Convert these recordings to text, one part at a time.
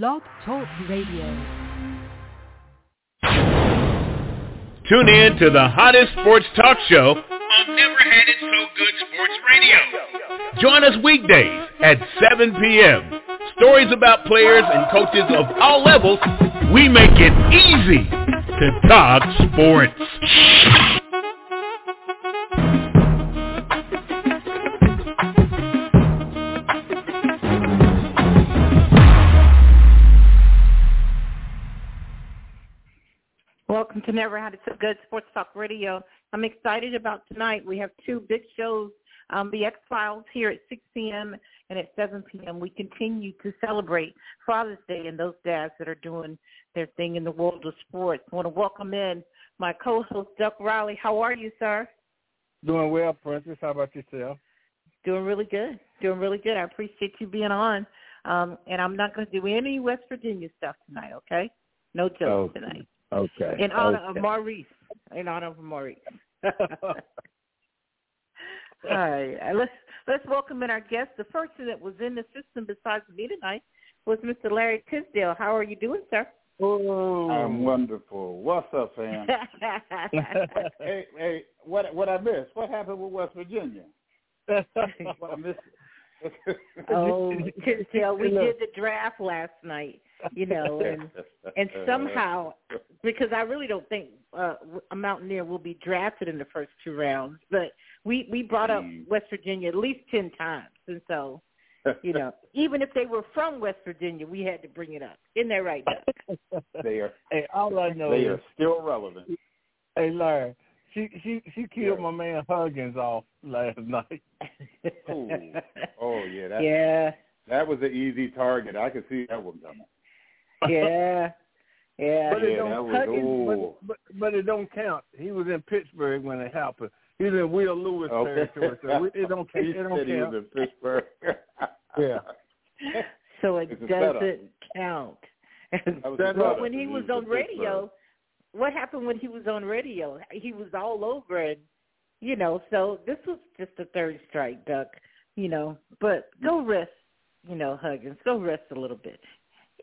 Blog Talk Radio. Tune in to the hottest sports talk show on Never Had It So Good Sports Radio. Join us weekdays at 7 p.m. Stories about players and coaches of all levels. We make it easy to talk sports. Welcome to Never Had It So Good Sports Talk Radio. I'm excited about tonight. We have two big shows, um, the X-Files here at 6 p.m. and at 7 p.m. We continue to celebrate Father's Day and those dads that are doing their thing in the world of sports. I want to welcome in my co-host, Duck Riley. How are you, sir? Doing well, Princess. How about yourself? Doing really good. Doing really good. I appreciate you being on. Um, and I'm not going to do any West Virginia stuff tonight, okay? No jokes Oh. tonight. Okay. In honor okay. of Maurice. In honor of Maurice. All right. Let's let's welcome in our guest. The person that was in the system besides me tonight was Mr. Larry Tisdale. How are you doing, sir? Oh, I'm um, wonderful. What's up, fam? hey, hey, what what I missed? What happened with West Virginia? What I missed? Oh, Tisdale, we did the draft last night, you know, and and somehow because I really don't think uh, a Mountaineer will be drafted in the first two rounds, but we we brought up Mm. West Virginia at least ten times, and so you know, even if they were from West Virginia, we had to bring it up. Isn't that right, Doug? they are hey, all I know they is, are still relevant. hey, Larry, she she she killed my man Huggins off last night. Ooh. Oh yeah, that yeah, that was an easy target. I could see that one coming. yeah, yeah. But it Yeah, don't that was- Huggins, ooh. but, but but it don't count. He was in Pittsburgh when it happened. He was in Will Lewis Okay. territory, so it don't he it don't said he was count. in Pittsburgh. Yeah. So it It's doesn't count. That was But But when he He was was on radio, what happened when he was on radio? He was all over and you know, so this was just a third strike, Duck. You know, but go rest, you know, Huggins. Go rest a little bit.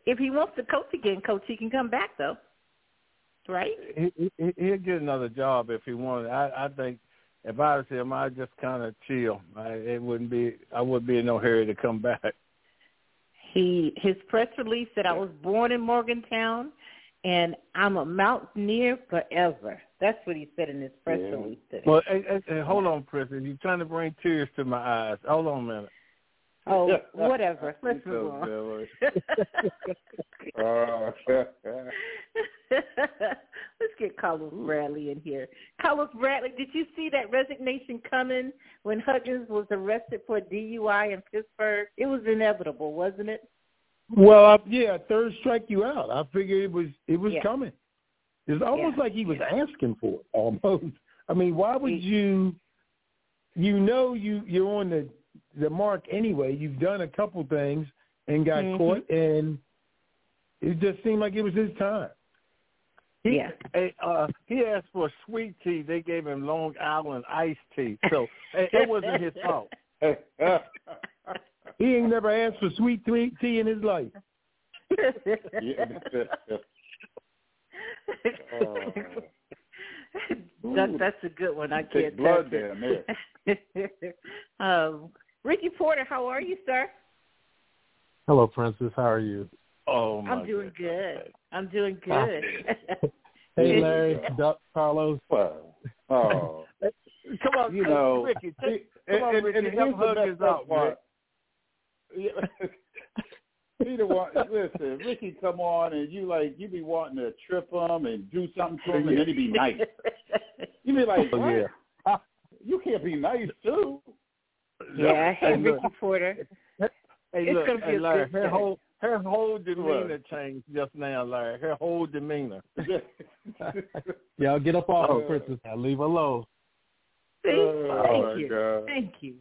If he wants to coach again, coach, he can come back though. Right? He, he he'll get another job if he wanted. I I think if I was him, I'd just kind of chill. I, it wouldn't be. I wouldn't be in no hurry to come back. He his press release said I was born in Morgantown and I'm a mountaineer forever. That's what he said in his press Yeah. release today. Well, hey, hey, hey, hold on, President. You're trying to bring tears to my eyes. Hold on a minute. oh, whatever. Let's move so on. Let's get Carlos Bradley in here. Carlos Bradley, did you see that resignation coming when Huggins was arrested for DUI in Pittsburgh? It was inevitable, wasn't it? Well, uh, yeah, third strike you out. I figured it was it was Yeah. coming. It's almost Yeah. like he was asking for it. Almost. I mean, why would you? You know, you you're on the the mark anyway. You've done a couple things and got Mhm. caught, and it just seemed like it was his time. He, Yeah. Uh, he asked for sweet tea. They gave him Long Island iced tea. So it wasn't his fault. He ain't never asked for sweet tea tea in his life. yeah. Oh. That, that's a good one. I can't blood touch it. down there. um, Ricky Porter, how are you, sir? Hello, Princess. How are you? Oh my I'm doing goodness. good. I'm doing good. Hey, Larry, Duck, Carlos. Well, oh, Come on, you hey, know, Ricky. see, Take, come on, Ricky. and help here's the Huggins out, part. Yeah. He the one. Listen, Ricky, come on, and you like you be wanting to trip him and do something to him, and then he be nice. You be like, Oh, what? yeah. You can't be nice too. yeah, hey, Hey, look. Ricky Porter. Hey, It's look, gonna be hey, a Larry, good her whole her whole demeanor What? changed just now, Larry. Her whole demeanor. Y'all get up off Oh. her, Princess. Now leave her alone. See? Oh, Thank my you. God. Thank you.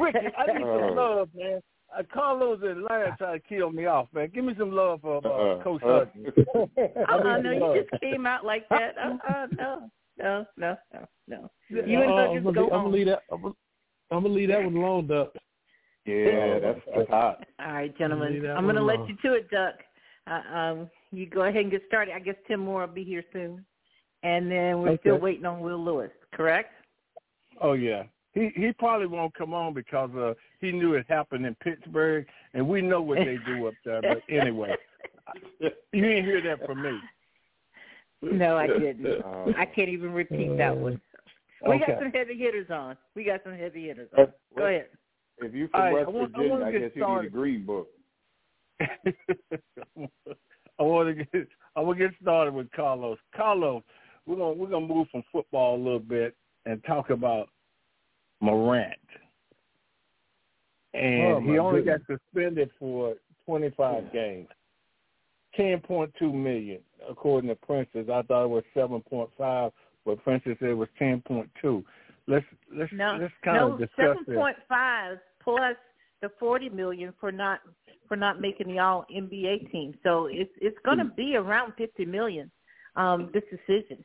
Ricky, I need Oh. some love, man. Uh, Carlos and Larry try to kill me off, man. Give me some love for uh, Uh-uh. Coach Uh. Hudson. Uh-uh, no, you just came out like that. Uh-uh, no, no, no, no, no. You and Uh, Huggins I'm go gonna home. leave that. I'm gonna, I'm gonna leave that one alone, Duck. Yeah, that's that's hot. All right, gentlemen. I'm going to let you to it, Duck. Uh, um, you go ahead and get started. I guess Tim Moore will be here soon, and then we're Okay. still waiting on Will Lewis. Correct? Oh yeah. He he probably won't come on because uh he knew it happened in Pittsburgh and we know what they do up there. But anyway, you didn't hear that from me. No, I didn't. Um, I can't even repeat that one. We got some heavy hitters on. We got some heavy hitters on. Go ahead. if you All from right, West I want- I Virginia, wanna I, get guess you need a green book. I want to get I want to get started with Carlos. Carlos, we're gonna we're gonna move from football a little bit and talk about Morant. And Oh, he only goodness. got suspended for 25 games. 10.2 million, according to Princess. I thought it was 7.5, but Princess said it was 10.2. Let's let's No, let's kind no, of discuss seven this. point plus the forty million for not for not making the All NBA team. So it's it's going to be around fifty million. Um, this decision.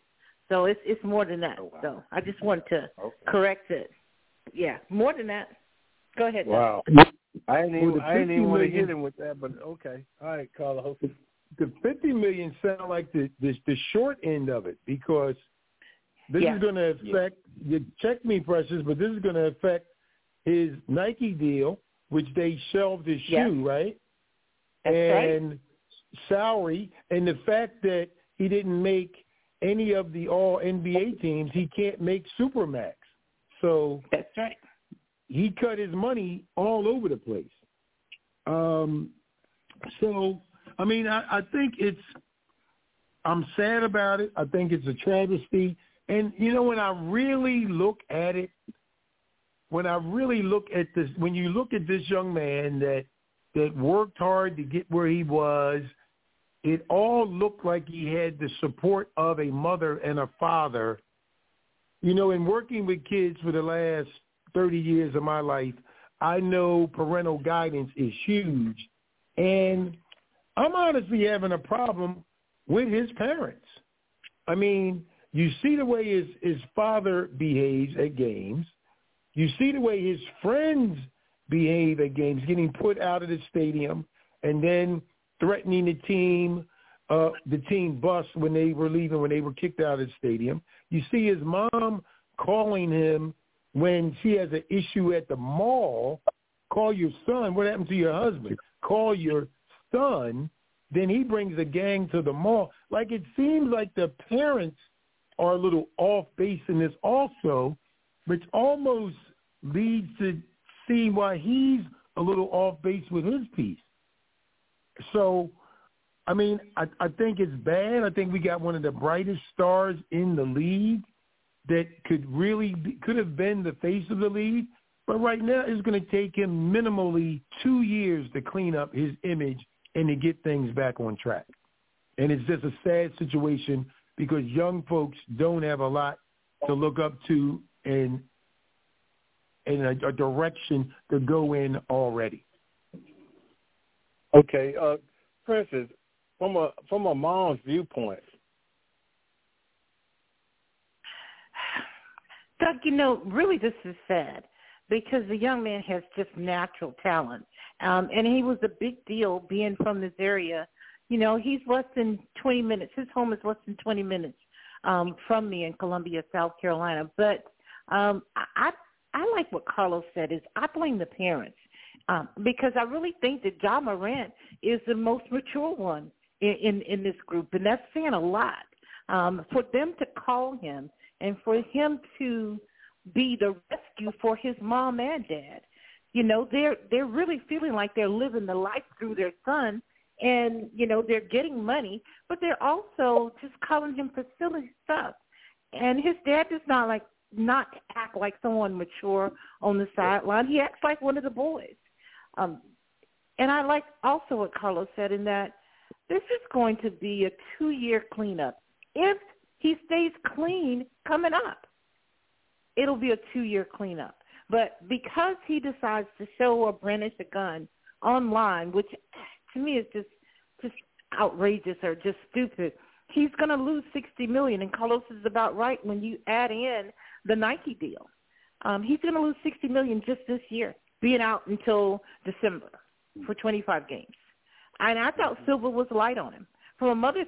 So it's it's more than that. Oh, wow. So I just wanted to Okay. correct it. Yeah, more than that. Go ahead. Doug. Wow. I didn't even the I ain't even want to 50 hit him with that, but okay. All right, Carlos. the fifty million sound like the the, the short end of it because this Yeah. is going to affect. You check me, precious, but this is going to affect his Nike deal, which they shelved his Yes. shoe, right? That's right. and salary, and the fact that he didn't make any of the All NBA teams, he can't make Supermax. So That's right. he cut his money all over the place. Um, so, I mean, I, I think it's, I'm sad about it. I think it's a travesty. And, you know, when I really look at it, when I really look at this, when you look at this young man that, that worked hard to get where he was, it all looked like he had the support of a mother and a father. You know, in working with kids for the last 30 years of my life, I know parental guidance is huge. And I'm honestly having a problem with his parents. I mean, you see the way his, his father behaves at games. You see the way his friends behave at games, getting put out of the stadium and then threatening the team, uh, the team bus when they were leaving, when they were kicked out of the stadium. You see his mom calling him when she has an issue at the mall. Call your son. What happened to your husband? Call your son. Then he brings a gang to the mall. Like it seems like the parents are a little off base in this also, which almost leads to see why he's a little off base with his piece. So, I mean, I, I think it's bad. I think we got one of the brightest stars in the league that could really be, could have been the face of the league. But right now, it's going to take him minimally two years to clean up his image and to get things back on track. And it's just a sad situation because young folks don't have a lot to look up to and in a, a direction to go in already. Okay, uh, Princess, from a from a mom's viewpoint, Doug, you know, really this is sad because the young man has just natural talent. Um, and he was a big deal being from this area. You know, he's less than 20 minutes. His home is less than 20 minutes um, from me in Columbia, South Carolina. But um, I, I like what Carlos said is I blame the parents um, because I really think that Ja Morant is the most mature one in, in, in this group, and that's saying a lot. Um, for them to call him and for him to be the rescue for his mom and dad. You know, they're they're really feeling like they're living the life through their son and, you know, they're getting money, but they're also just calling him for silly stuff. And his dad does not like not act like someone mature on the sideline. He acts like one of the boys. Um and I like also what Carlos said in that this is going to be a two year cleanup. If he stays clean coming up. It'll be a two-year cleanup. But because he decides to show or brandish a gun online, which to me is just just outrageous or just stupid, he's going to lose sixty million. And Carlos is about right when you add in the Nike deal. Um, he's going to lose sixty million just this year. being out until December for 25 games. And I thought Silver was light on him. From a mother's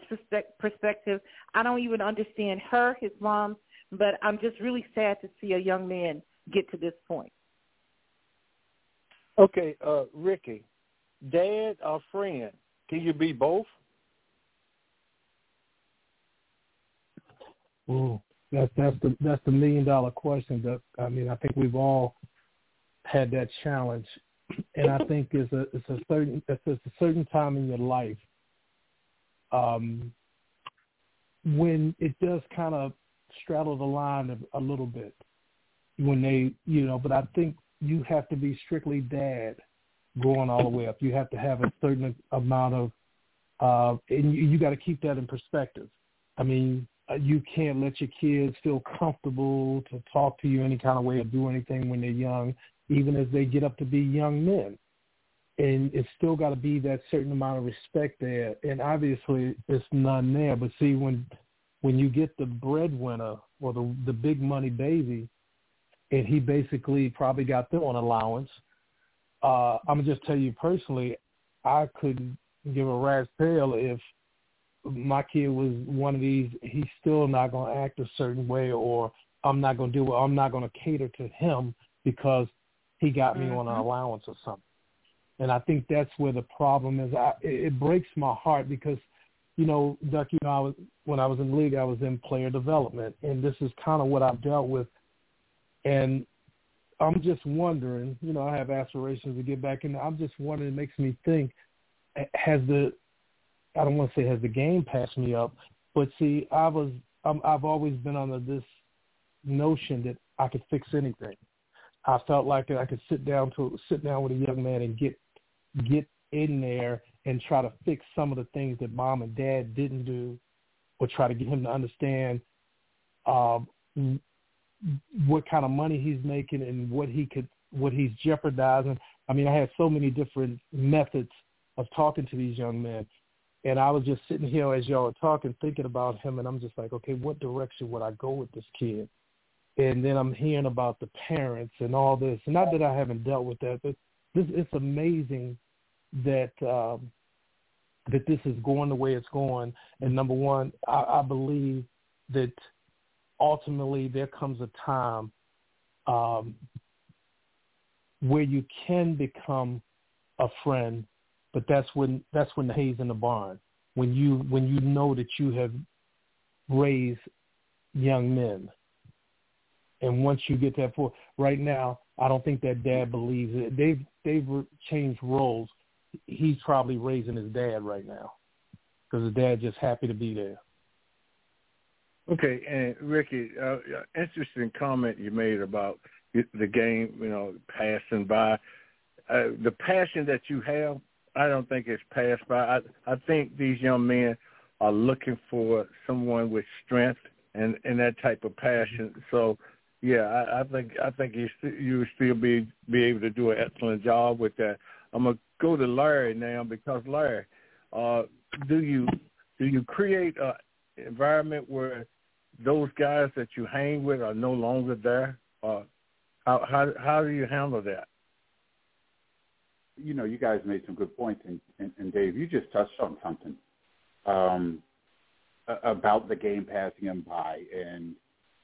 perspective, I don't even understand her, his mom, but I'm just really sad to see a young man get to this point. Okay, uh, Ricky, dad or friend? Can you be both? Ooh, that's that's the that's the million dollar question. That I mean, I think we've all had that challenge, and I think it's a it's a certain it's a certain time in your life um, when it does kind of straddle the line a, a little bit when they you know. But I think you have to be strictly dad going all the way up. You have to have a certain amount of, uh, and you, you got to keep that in perspective. I mean, uh, you can't let your kids feel comfortable to talk to you any kind of way or do anything when they're young, even as they get up to be young men. And it's still got to be that certain amount of respect there. And obviously, it's none there. But see, when when you get the breadwinner or the the big money baby, and he basically probably got them on allowance. Uh, I'm gonna just tell you personally, I couldn't give a rat's tail if my kid was one of these, he's still not to act a certain way, or I'm not to do it. I'm not to cater to him because he got me mm-hmm. on an mm-hmm. allowance or something. And I think that's where the problem is. I, it, breaks my heart because, you know, Duck, you know, I was when I was in league, I was in player development, and this is kind of what I've dealt with. And I'm just wondering, you know, I have aspirations to get back in. I'm just wondering. It makes me think: has the I don't want to say has the game passed me up, but see, I was um, I've always been under this notion that I could fix anything. I felt like I could sit down to sit down with a young man and get get in there and try to fix some of the things that mom and dad didn't do, or try to get him to understand um, what kind of money he's making and what he could what he's jeopardizing. I mean, I had so many different methods of talking to these young men. And I was just sitting here as y'all were talking, thinking about him, and I'm just like, okay, what direction would I go with this kid? And then I'm hearing about the parents and all this. Not that I haven't dealt with that, but this it's amazing that um, that this is going the way it's going. And number one, I, I believe that ultimately there comes a time um, where you can become a friend but that's when that's when the hay's in the barn. When you when you know that you have raised young men, and once you get that for right now, I don't think that dad believes it. They've they've changed roles. He's probably raising his dad right now because his dad just happy to be there. Okay, and Ricky, uh, interesting comment you made about the game, you know, passing by. Uh, the passion that you have I don't think it's passed by. I I think these young men are looking for someone with strength and and that type of passion. So yeah, I, I think I think you you still be be able to do an excellent job with that. I'm gonna go to Larry now because Larry, uh, do you do you create an environment where those guys that you hang with are no longer there? Uh, how how how do you handle that? you know, you guys made some good points, and, and, and Dave, you just touched on something um, about the game passing him by, and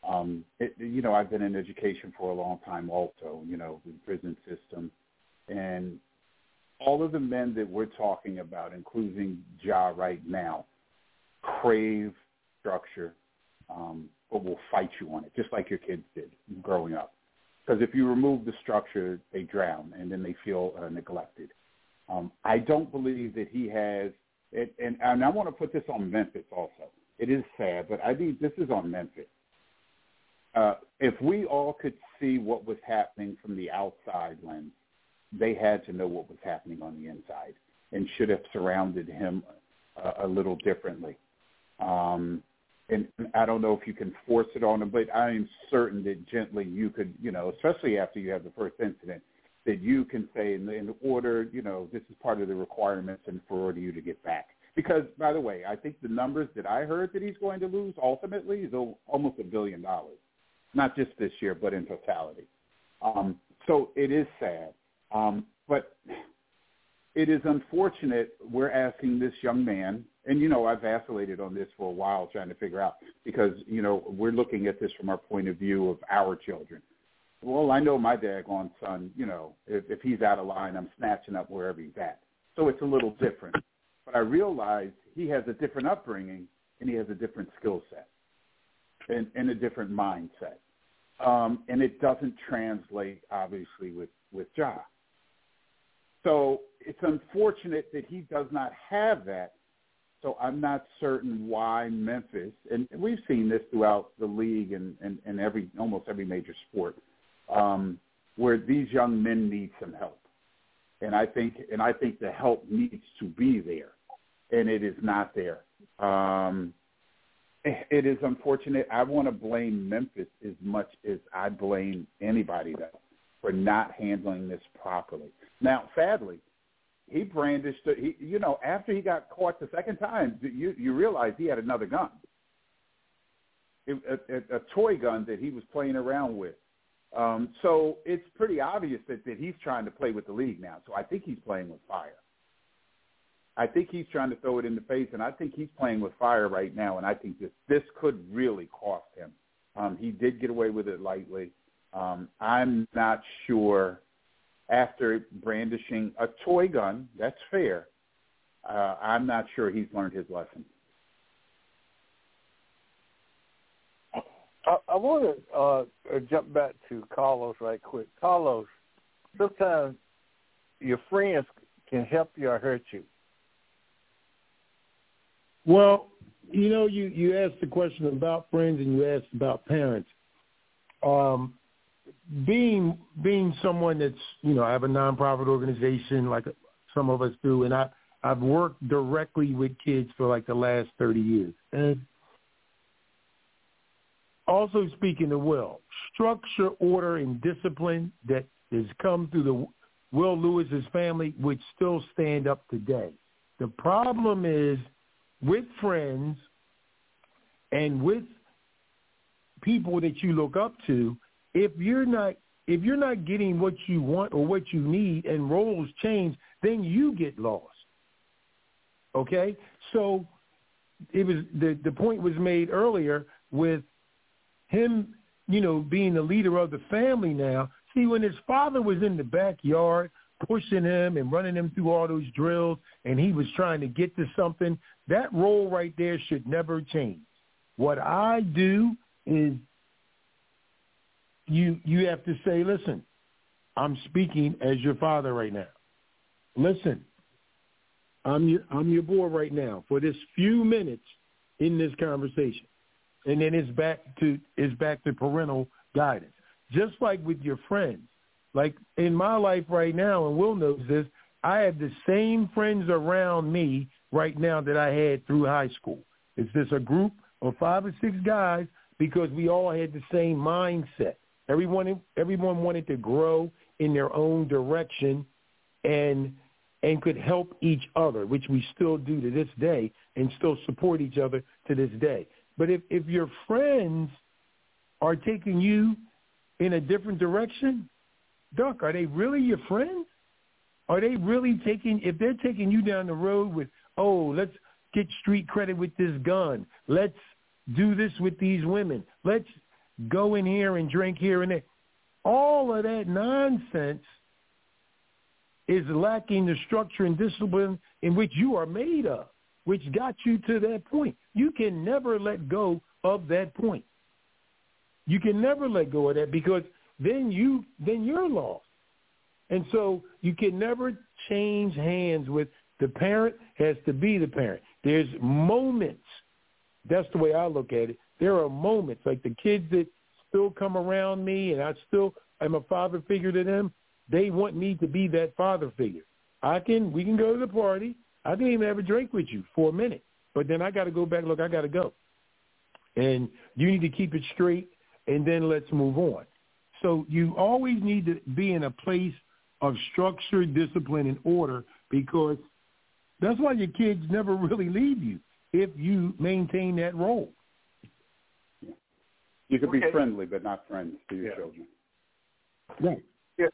um, it, you know, I've been in education for a long time, also, you know, the prison system, and all of the men that we're talking about, including Ja right now, crave structure, um, but will fight you on it, just like your kids did growing up. Because if you remove the structure, they drown and then they feel uh, neglected. Um, I don't believe that he has, it, and, and I want to put this on Memphis also. It is sad, but I think this is on Memphis. Uh, if we all could see what was happening from the outside lens, they had to know what was happening on the inside and should have surrounded him uh, a little differently. Um, and I don't know if you can force it on them, but I am certain that gently you could, you know, especially after you have the first incident, that you can say in, in order, you know, this is part of the requirements and for you to get back. Because, by the way, I think the numbers that I heard that he's going to lose ultimately is almost a billion dollars, not just this year, but in totality. Um, so it is sad. Um, but it is unfortunate we're asking this young man, and you know I've vacillated on this for a while trying to figure out because you know we're looking at this from our point of view of our children. Well, I know my daggone son, you know, if, if he's out of line, I'm snatching up wherever he's at. So it's a little different. But I realize he has a different upbringing and he has a different skill set and, and a different mindset. Um, and it doesn't translate, obviously, with, with Ja. So it's unfortunate that he does not have that. So I'm not certain why Memphis, and we've seen this throughout the league and, and, and every almost every major sport, um, where these young men need some help. And I think and I think the help needs to be there, and it is not there. Um, it is unfortunate. I want to blame Memphis as much as I blame anybody though for not handling this properly. Now, sadly, he brandished. He, you know, after he got caught the second time, you you realize he had another gun, it, a, a, a toy gun that he was playing around with. Um, so it's pretty obvious that, that he's trying to play with the league now. So I think he's playing with fire. I think he's trying to throw it in the face, and I think he's playing with fire right now. And I think this this could really cost him. Um, he did get away with it lightly. Um, I'm not sure after brandishing a toy gun. That's fair. Uh, I'm not sure he's learned his lesson. I, I want to uh, jump back to Carlos right quick. Carlos, sometimes your friends can help you or hurt you. Well, you know, you you asked the question about friends and you asked about parents. Um, being being someone that's you know I have a nonprofit organization like some of us do, and I I've worked directly with kids for like the last thirty years, and also speaking of will, structure, order, and discipline that has come through the Will Lewis's family would still stand up today. The problem is with friends and with people that you look up to, if you're not if you're not getting what you want or what you need and roles change, then you get lost. Okay? So it was the the point was made earlier with him, you know, being the leader of the family now. See, when his father was in the backyard pushing him and running him through all those drills and he was trying to get to something, that role right there should never change. What I do is you you have to say, listen, I'm speaking as your father right now. Listen, I'm your I'm your boy right now for this few minutes in this conversation and then it's back to it's back to parental guidance. Just like with your friends, like in my life right now, and Will knows this, I have the same friends around me right now that I had through high school. It's just a group of five or six guys because we all had the same mindset. Everyone everyone wanted to grow in their own direction and and could help each other, which we still do to this day and still support each other to this day. But if, if your friends are taking you in a different direction, Duck, are they really your friends? Are they really taking, if they're taking you down the road with, oh, let's get street credit with this gun. Let's do this with these women. Let's go in here and drink here and there. All of that nonsense is lacking the structure and discipline in which you are made of which got you to that point. You can never let go of that point. You can never let go of that because then you then you're lost. And so you can never change hands with the parent has to be the parent. There's moments. That's the way I look at it. There are moments like the kids that still come around me and I still am a father figure to them. They want me to be that father figure. I can we can go to the party I can even have a drink with you for a minute, but then I got to go back. Look, I got to go, and you need to keep it straight, and then let's move on. So you always need to be in a place of structure, discipline, and order because that's why your kids never really leave you if you maintain that role. You could okay. be friendly, but not friends to your yeah. children. Right. Yeah.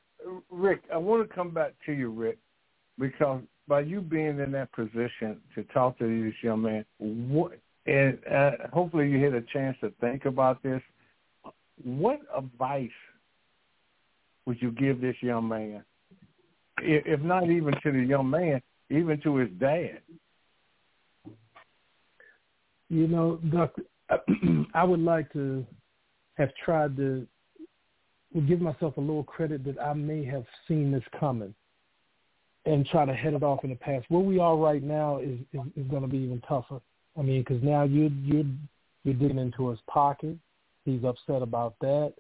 Rick, I want to come back to you, Rick, because by you being in that position to talk to this young man, what, and uh, hopefully you had a chance to think about this. What advice would you give this young man, if not even to the young man, even to his dad? You know, Doctor, I would like to have tried to give myself a little credit that I may have seen this coming and try to head it off in the past. Where we are right now is is, is going to be even tougher. I mean, because now you're you're you're digging into his pocket. He's upset about that.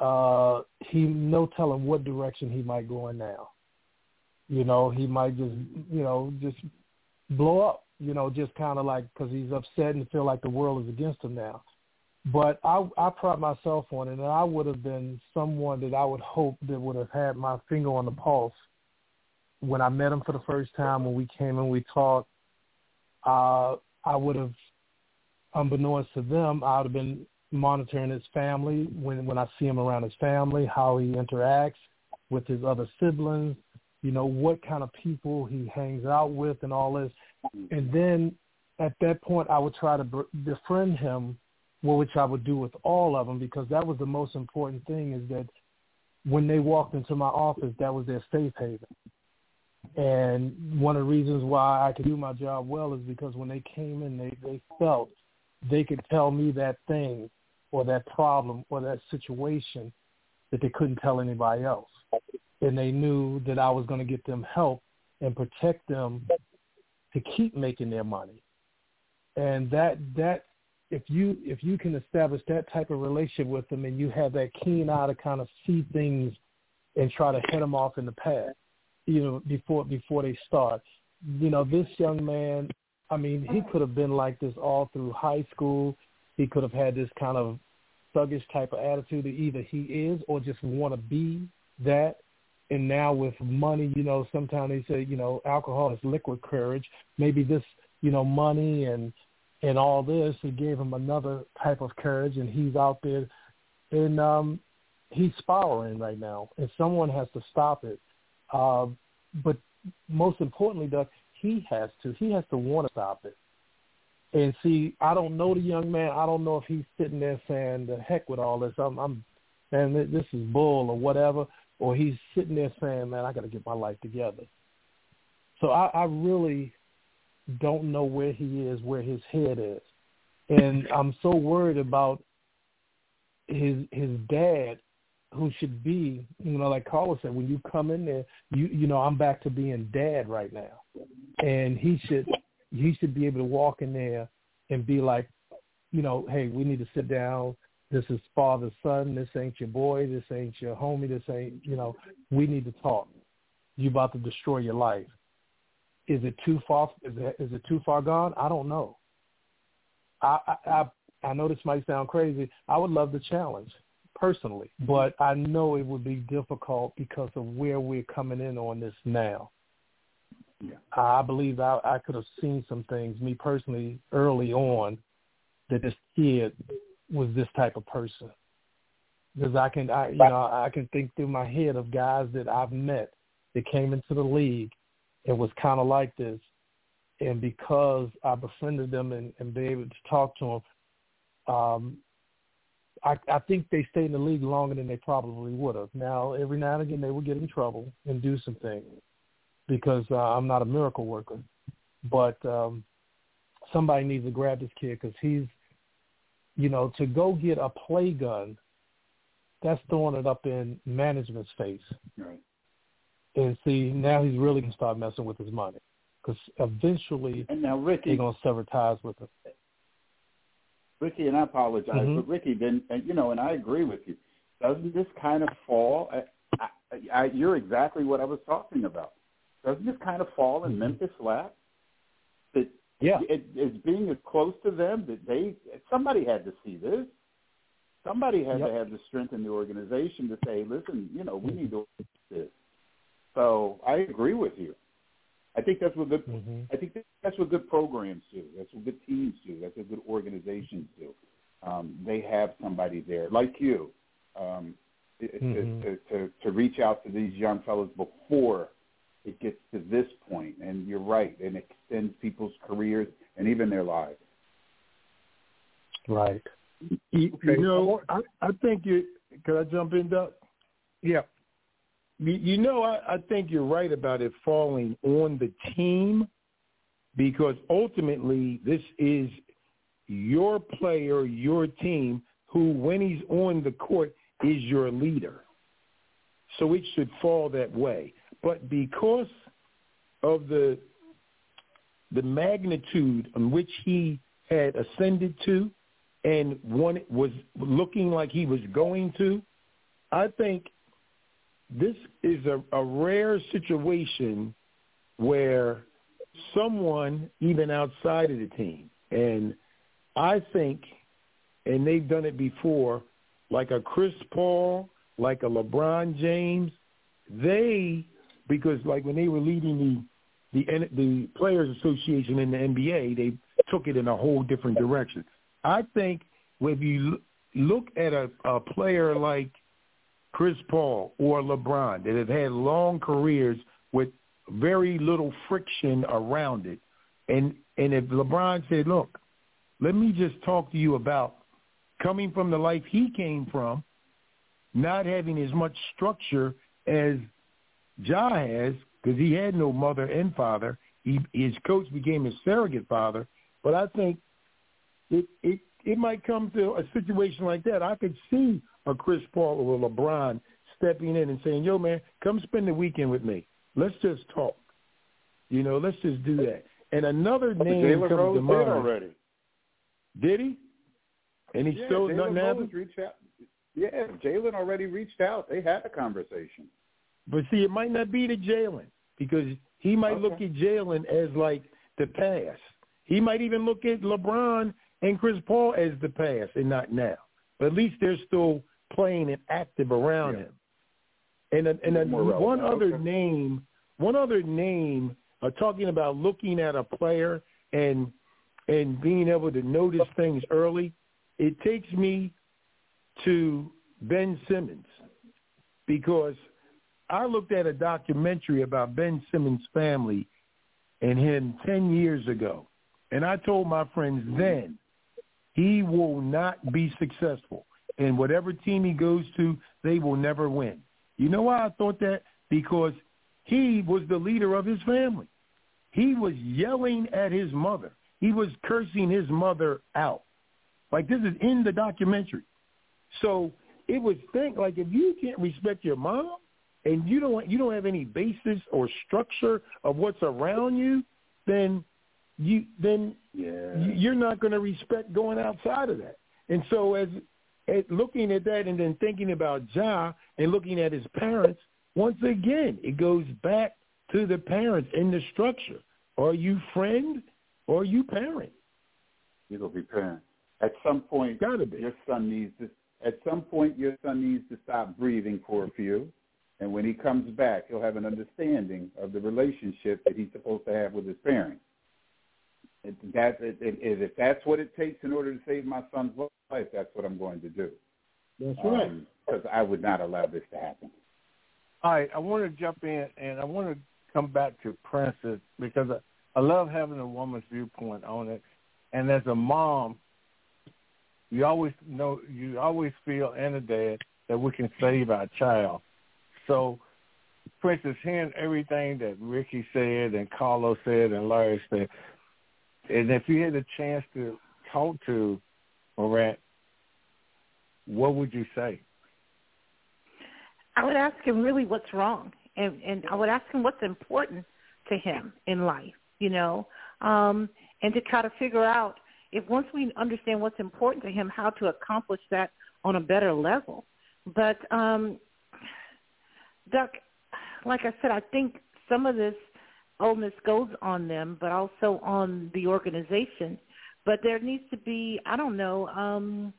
Uh, he no telling what direction he might go in now. You know, he might just you know just blow up. You know, just kind of like because he's upset and feel like the world is against him now. But I, I pride myself on it, and I would have been someone that I would hope that would have had my finger on the pulse when I met him for the first time. When we came and we talked, uh, I would have, unbeknownst to them, I would have been monitoring his family when when I see him around his family, how he interacts with his other siblings, you know, what kind of people he hangs out with, and all this. And then at that point, I would try to befriend him which I would do with all of them because that was the most important thing is that when they walked into my office, that was their safe haven. And one of the reasons why I could do my job well is because when they came in, they, they felt they could tell me that thing or that problem or that situation that they couldn't tell anybody else. And they knew that I was going to get them help and protect them to keep making their money. And that that if you if you can establish that type of relationship with them and you have that keen eye to kind of see things and try to head them off in the past, you know, before before they start. You know, this young man, I mean, he could have been like this all through high school. He could have had this kind of thuggish type of attitude that either he is or just want to be that. And now with money, you know, sometimes they say, you know, alcohol is liquid courage. Maybe this, you know, money and and all this, it gave him another type of courage, and he's out there, and um, he's spiraling right now, and someone has to stop it. Uh, but most importantly, Doug, he has to. He has to want to stop it. And see, I don't know the young man. I don't know if he's sitting there saying, "The heck with all this. I'm, I'm, this is bull or whatever," or he's sitting there saying, "Man, I got to get my life together." So I, I really don't know where he is, where his head is. And I'm so worried about his his dad who should be, you know, like Carlos said, when you come in there, you you know, I'm back to being dad right now. And he should he should be able to walk in there and be like, you know, hey, we need to sit down. This is father son. This ain't your boy. This ain't your homie. This ain't, you know, we need to talk. You about to destroy your life. Is it too far? Is it, is it too far gone? I don't know. I, I I know this might sound crazy. I would love the challenge personally, but I know it would be difficult because of where we're coming in on this now. Yeah. I believe I, I could have seen some things, me personally, early on, that this kid was this type of person. Because I can, I you know, I can think through my head of guys that I've met that came into the league it was kind of like this. And because I befriended them and, and be able to talk to them, um, I, I think they stayed in the league longer than they probably would have. Now, every now and again, they would get in trouble and do some things because uh, I'm not a miracle worker. But um, somebody needs to grab this kid because he's, you know, to go get a play gun, that's throwing it up in management's face. Right. And see, now he's really going to start messing with his money because eventually and now Ricky, they're going to sever ties with him. Ricky, and I apologize, mm-hmm. but Ricky, then and, you know, and I agree with you. Doesn't this kind of fall? I, I, I, you're exactly what I was talking about. Doesn't this kind of fall in mm-hmm. Memphis' lap? That yeah, it, it's being as close to them that they somebody had to see this. Somebody had yep. to have the strength in the organization to say, listen, you know, we need to this. So I agree with you. I think that's what good. Mm-hmm. I think that's what good programs do. That's what good teams do. That's what good organizations do. Um, they have somebody there like you um, mm-hmm. to, to to reach out to these young fellows before it gets to this. And you're right, and extends people's careers and even their lives. Right. You, okay. you know, I, I think you. Can I jump in, Doug? Yeah. You know, I, I think you're right about it falling on the team because ultimately this is your player, your team, who when he's on the court is your leader. So it should fall that way. But because of the the magnitude on which he had ascended to and one was looking like he was going to, I think this is a, a rare situation where someone, even outside of the team, and I think, and they've done it before, like a Chris Paul, like a LeBron James, they, because like when they were leading the the the Players Association in the NBA, they took it in a whole different direction. I think if you look at a, a player like Chris Paul or LeBron that have had long careers with very little friction around it, and and if LeBron said, "Look, let me just talk to you about coming from the life he came from, not having as much structure as Ja has, because he had no mother and father. He, his coach became his surrogate father. But I think it, it it might come to a situation like that. I could see a Chris Paul or a LeBron stepping in and saying, "Yo, man, come spend the weekend with me. Let's just talk. You know, let's just do that." And another name Jalen comes Rose to mind. Did already. Did he? And he yeah, still Jalen nothing Rose happened. Reached out. Yeah, Jalen already reached out. They had a conversation. But see, it might not be to Jalen because he might okay. look at Jalen as like the past. He might even look at LeBron and Chris Paul as the past and not now. But at least they're still playing and active around yeah. him. And a, and a, one other okay. name, one other name, uh, talking about looking at a player and and being able to notice things early. It takes me to Ben Simmons because I looked at a documentary about Ben Simmons' family and him 10 years ago. And I told my friends then, he will not be successful. And whatever team he goes to, they will never win. You know why I thought that? Because he was the leader of his family. He was yelling at his mother. He was cursing his mother out. Like this is in the documentary. So it was think like if you can't respect your mom and you don't you don't have any basis or structure of what's around you, then you then yeah. you're not going to respect going outside of that. And so as, as looking at that and then thinking about Ja and looking at his parents, once again it goes back to the parents in the structure. Are you friend or are you parent? You're gonna be parent. At some point, Gotta be. your son needs to. At some point, your son needs to stop breathing for a few, and when he comes back, he'll have an understanding of the relationship that he's supposed to have with his parents. It, that, it, it, if that's what it takes in order to save my son's life, that's what I'm going to do. That's right. Because um, I would not allow this to happen. All right, I want to jump in and I want to come back to Princess because I, I love having a woman's viewpoint on it. And as a mom, you always know, you always feel, and a dad, that we can save our child. So, Princess, hearing everything that Ricky said and Carlos said and Larry said, and if you had a chance to talk to Morant, what would you say? I would ask him really what's wrong, and and I would ask him what's important to him in life, you know, um, and to try to figure out if once we understand what's important to him, how to accomplish that on a better level. But um, Duck, like I said, I think some of this onus goes on them, but also on the organization. But there needs to be, I don't know, um,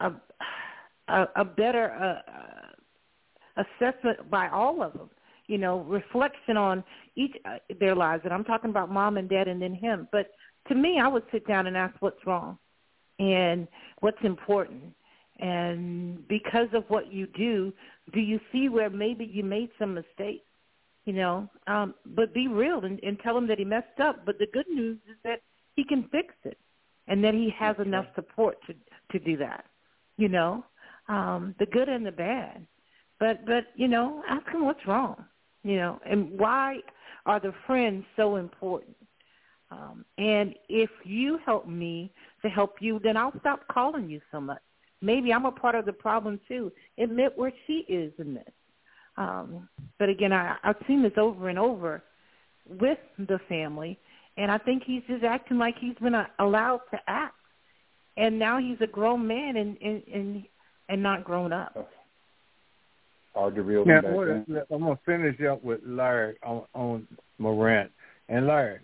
a, a, a better uh, assessment by all of them. You know, reflection on each uh, their lives, and I'm talking about mom and dad, and then him. But to me, I would sit down and ask what's wrong, and what's important, And because of what you do, do you see where maybe you made some mistakes? You know, um, but be real and, and tell him that he messed up. But the good news is that he can fix it, and that he has enough support to to do that. You know, um, the good and the bad. But but you know, ask him what's wrong. You know, and why are the friends so important? Um, and if you help me to help you, then I'll stop calling you so much. Maybe I'm a part of the problem too. Admit where she is in this. Um, but again, I, I've seen this over and over with the family, and I think he's just acting like he's been uh, allowed to act, and now he's a grown man and and and, and not grown up. Hard to reel now, back. I'm gonna finish up with Larry on, on Morant and Larry.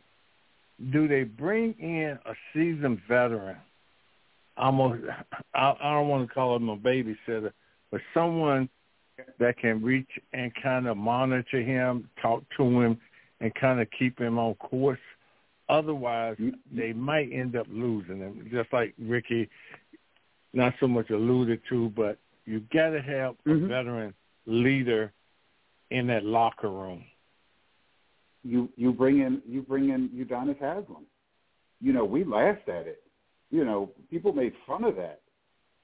Do they bring in a seasoned veteran? Almost, I, I don't want to call him a babysitter, but someone that can reach and kind of monitor him, talk to him, and kind of keep him on course. Otherwise, they might end up losing him, just like Ricky, not so much alluded to, but you got to have Mhm. a veteran leader in that locker room. you you bring in you bring in Udonis Haslem. You know, we laughed at it. You know, people made fun of that.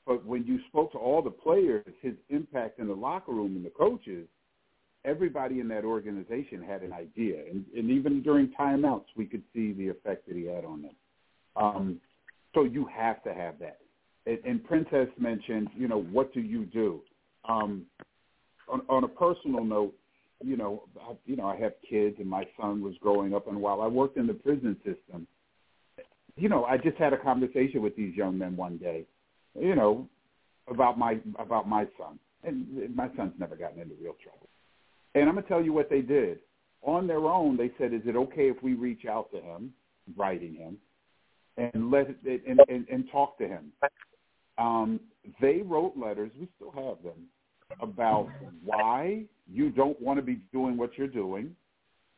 But when you spoke to all the players, his impact in the locker room and the coaches, everybody in that organization had an idea. And, and even during timeouts, we could see the effect that he had on them. Um, so you have to have that. And, and Princess mentioned, you know, what do you do? Um, on, on a personal note, you know, I, you know, I have kids, and my son was growing up, and while I worked in the prison system, you know, I just had a conversation with these young men one day, you know, about my about my son, and my son's never gotten into real trouble. And I'm gonna tell you what they did on their own. They said, "Is it okay if we reach out to him, writing him, and let and, and and talk to him?" Um, they wrote letters. We still have them about why you don't want to be doing what you're doing,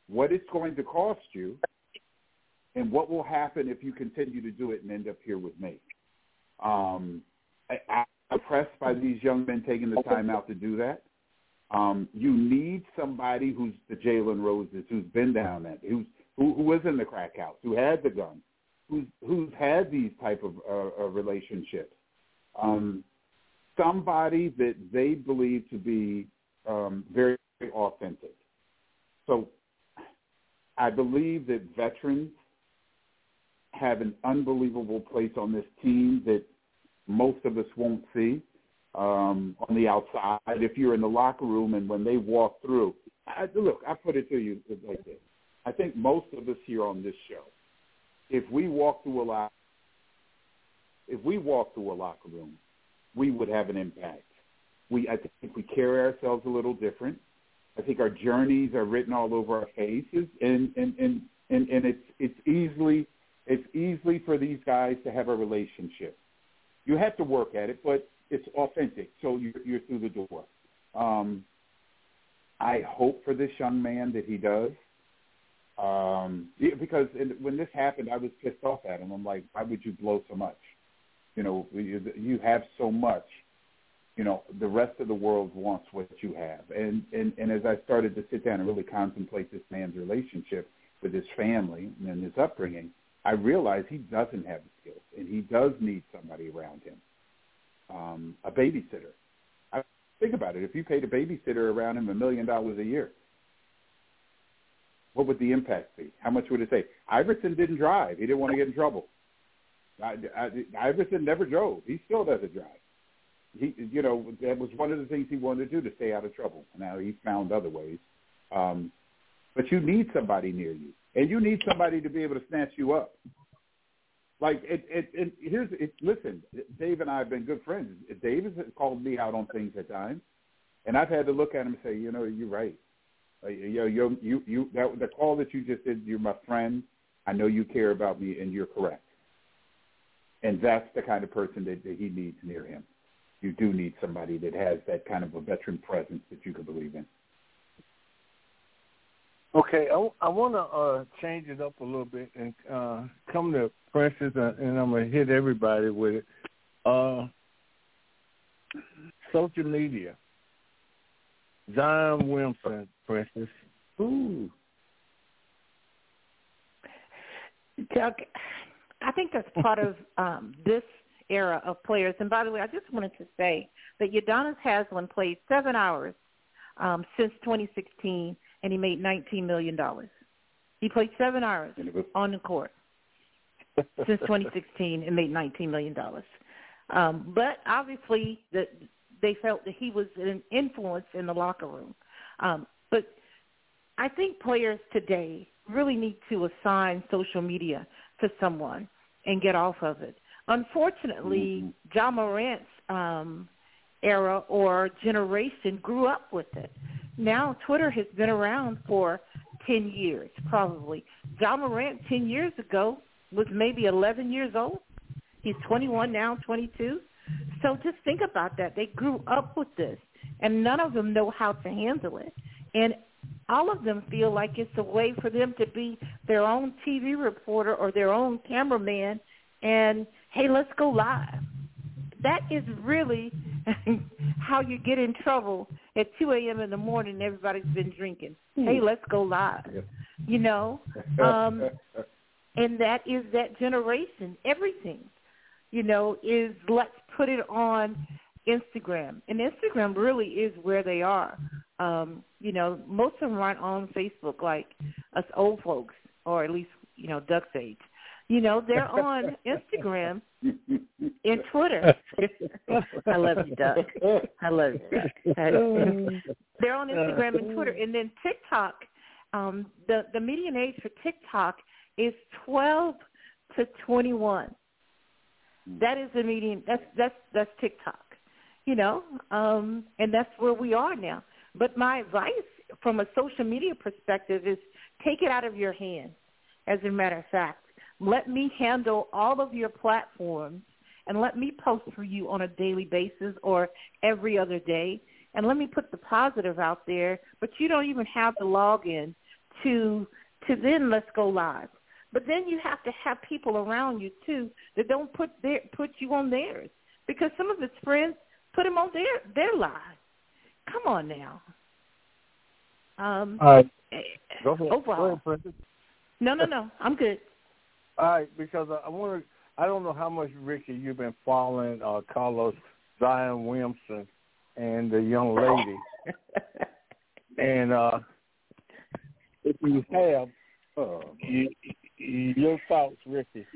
what it's going to cost you, and what will happen if you continue to do it and end up here with me. Um, I, I'm impressed by these young men taking the time out to do that. Um, you need somebody who's the Jalen Roses, who's been down that, who's who, was in the crack house, who had the gun, who's who's had these type of uh, uh, relationships. Um, somebody that they believe to be um, very authentic. So I believe that veterans have an unbelievable place on this team that most of us won't see um, on the outside. If you're in the locker room and when they walk through, I, look, I put it to you like this. I think most of us here on this show, if we walk through a locker, if we walk through a locker room, we would have an impact. We, I think we carry ourselves a little different. I think our journeys are written all over our faces, and and and and, and it's it's easily it's easily for these guys to have a relationship. You have to work at it, but it's authentic, so you're, you're through the door. Um, I hope for this young man that he does, um, because when this happened, I was pissed off at him. I'm like, why would you blow so much? You know, you have so much. You know, the rest of the world wants what you have. And, and and as I started to sit down and really contemplate this man's relationship with his family and his upbringing, I realized he doesn't have the skills, and he does need somebody around him, um, a babysitter. I think about it. If you paid a babysitter around him a million dollars a year, what would the impact be? How much would it say? Iverson didn't drive. He didn't want to get in trouble. I, I, Iverson never drove. He still doesn't drive. He, you know, that was one of the things he wanted to do to stay out of trouble. Now he's found other ways. Um, but you need somebody near you, and you need somebody to be able to snatch you up. Like it, it, it here's it. Listen, Dave and I have been good friends. Dave has called me out on things at times, and I've had to look at him and say, you know, you're right. Uh, you you you you that the call that you just did. You're my friend. I know you care about me, and you're correct. And that's the kind of person that, that he needs near him. You do need somebody that has that kind of a veteran presence that you can believe in. Okay, I, I want to uh, change it up a little bit and uh, come to Princess, uh, and I'm gonna hit everybody with it. Uh, social media. Zion Williamson, Princess. Ooh. Duck, I think that's part of um, this era of players. And by the way, I just wanted to say that Udonis Haslem played seven hours um, since 2016, and he made $19 million. He played seven hours on the court since 2016 and made $19 million. Um, but obviously, the, they felt that he was an influence in the locker room. Um, but I think players today really need to assign social media to someone and get off of it. Unfortunately, mm-hmm. Ja Morant's um, era or generation grew up with it. Now Twitter has been around for 10 years, probably. Ja Morant 10 years ago was maybe 11 years old. He's 21 now, 22. So just think about that. They grew up with this, and none of them know how to handle it. And all of them feel like it's a way for them to be their own TV reporter or their own cameraman and, hey, let's go live. That is really how you get in trouble at 2 a.m. in the morning. Everybody's been drinking. Hey, let's go live. You know, um, and that is that generation. Everything, you know, is let's put it on Instagram, and Instagram really is where they are. Um, you know, most of them aren't on Facebook like us old folks, or at least you know Duck's age. You know, they're on Instagram and Twitter. I love you, Duck. I love you. they're on Instagram and Twitter, and then TikTok. Um, the the median age for TikTok is 12 to 21. That is the median. That's that's that's TikTok. You know, um, and that's where we are now. But my advice from a social media perspective is take it out of your hands. As a matter of fact, let me handle all of your platforms and let me post for you on a daily basis or every other day. And let me put the positive out there, but you don't even have the login to to then let's go live. But then you have to have people around you too that don't put their put you on theirs because some of his friends put him on their their live. Come on now. Um, All right. Eh, Go ahead. Overall. Go ahead, no, no, no. I'm good. All right, because I, I want to. I don't know how much Ricky you've been following uh, Carlos Zion Williamson and the young lady, and uh, if you have, uh, you, your thoughts, Ricky.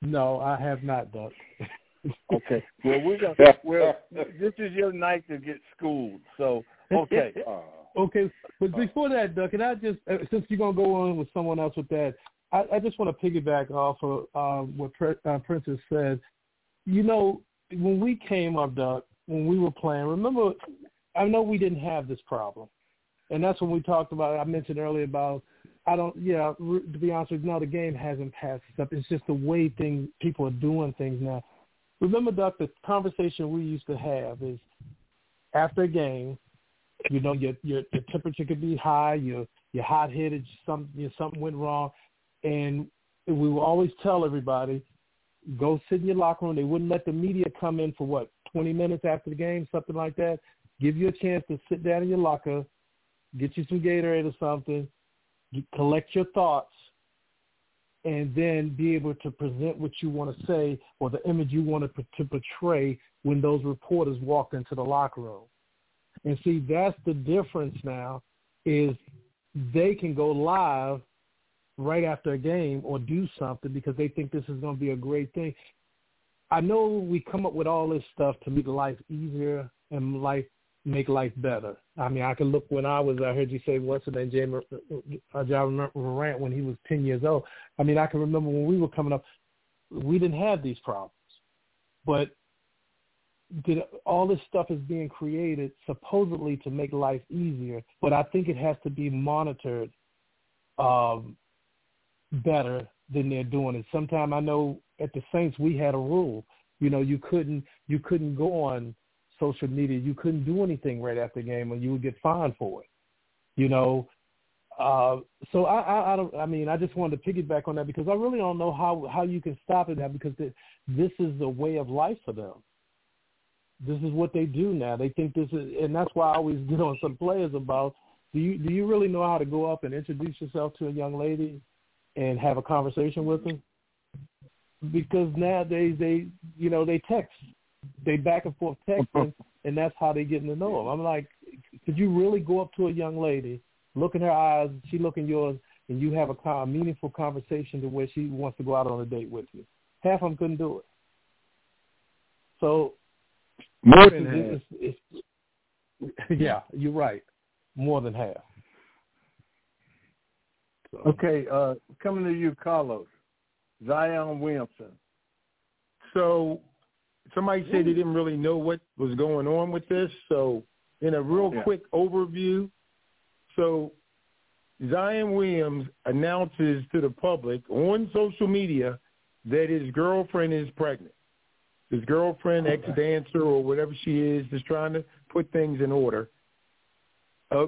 No, I have not, Duck. okay. Well, we're gonna. Well, this is your night to get schooled. So, okay. Uh, Okay, but before that, Duck, can I just uh, since you're gonna go on with someone else with that, I, I just want to piggyback off of uh, what Pre- uh, Princess said. You know, when we came up, Duck, when we were playing, remember, I know we didn't have this problem, and that's when we talked about. I mentioned earlier about I don't. Yeah, to be honest with you, no, the game hasn't passed up. It's just the way things people are doing things now. Remember, Duck, the conversation we used to have is after a game, you know, your your, your temperature could be high. You're you're hot headed. Some you know, something went wrong, and we will always tell everybody, go sit in your locker room. They wouldn't let the media come in for what 20 minutes after the game, something like that. Give you a chance to sit down in your locker, get you some Gatorade or something, collect your thoughts, and then be able to present what you want to say or the image you want to, to portray when those reporters walk into the locker room. And see, that's the difference now is they can go live right after a game or do something because they think this is going to be a great thing. I know we come up with all this stuff to make life easier and life make life better. I mean, I can look when I was, I heard you say what's the name, James uh, Ja Morant when he was 10 years old. I mean, I can remember when we were coming up, we didn't have these problems. But did, all this stuff is being created supposedly to make life easier, but I think it has to be monitored um, better than they're doing it. Sometimes I know at the Saints we had a rule. You know, you couldn't you couldn't go on social media. You couldn't do anything right after the game, or you would get fined for it. You know, uh, so I, I, I don't. I mean, I just wanted to piggyback on that because I really don't know how how you can stop it now because the, this is the way of life for them. this is what they do now. They think this is, and that's why I always get on some players about. Do you do you really know how to go up and introduce yourself to a young lady, and have a conversation with them? Because nowadays they, you know, they text, they back and forth texting, mm-hmm. and that's how they getting to know them. I'm like, could you really go up to a young lady, look in her eyes, she look in yours, and you have a, a meaningful conversation to where she wants to go out on a date with you? Half of them couldn't do it. So more than half. It's, it's, it's, yeah, you're right. More than half. So. Okay, uh, coming to you, Carlos. Zion Williamson. So somebody said they didn't really know what was going on with this. So in a real yeah. quick overview, so Zion Williams announces to the public on social media that his girlfriend is pregnant. His girlfriend, okay. ex-dancer or whatever she is, is trying to put things in order. A,